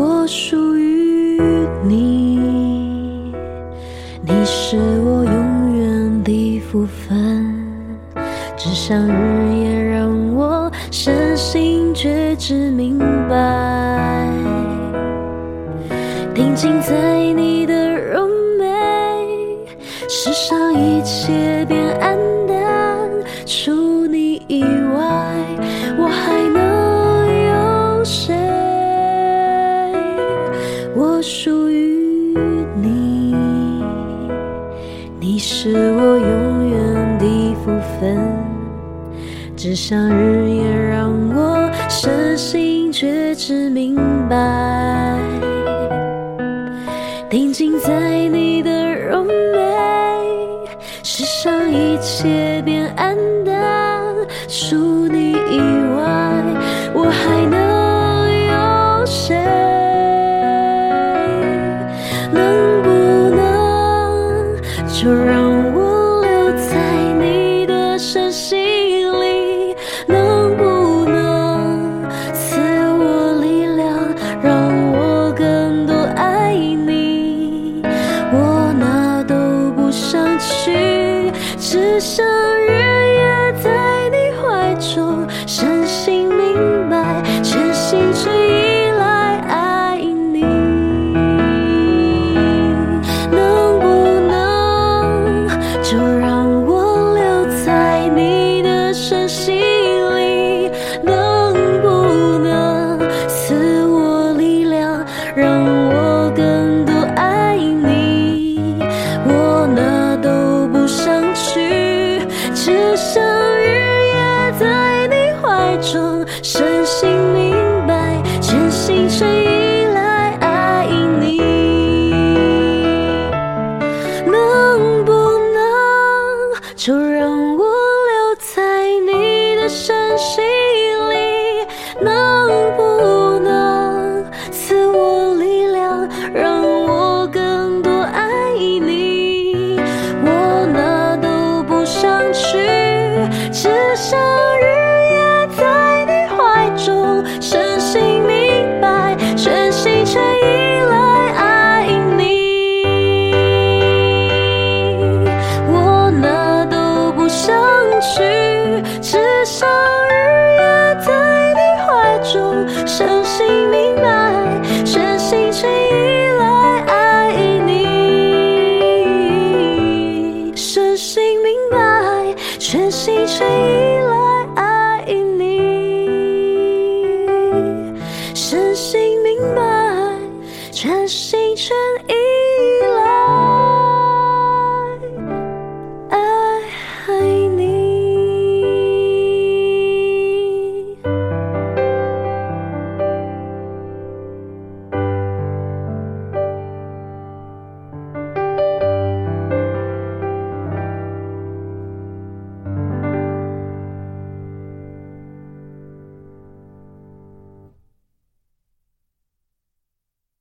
我属于你，你是我永远的福分，只想日夜让我身心觉知明白，定睛在你的容美，世上一切变你是我永远的福分，只想日夜让我身心觉知明白，定睛在你的容美，世上一切变黯淡。surround grown. 中，深信明白，全心全意来爱你。我哪都不想去，至少。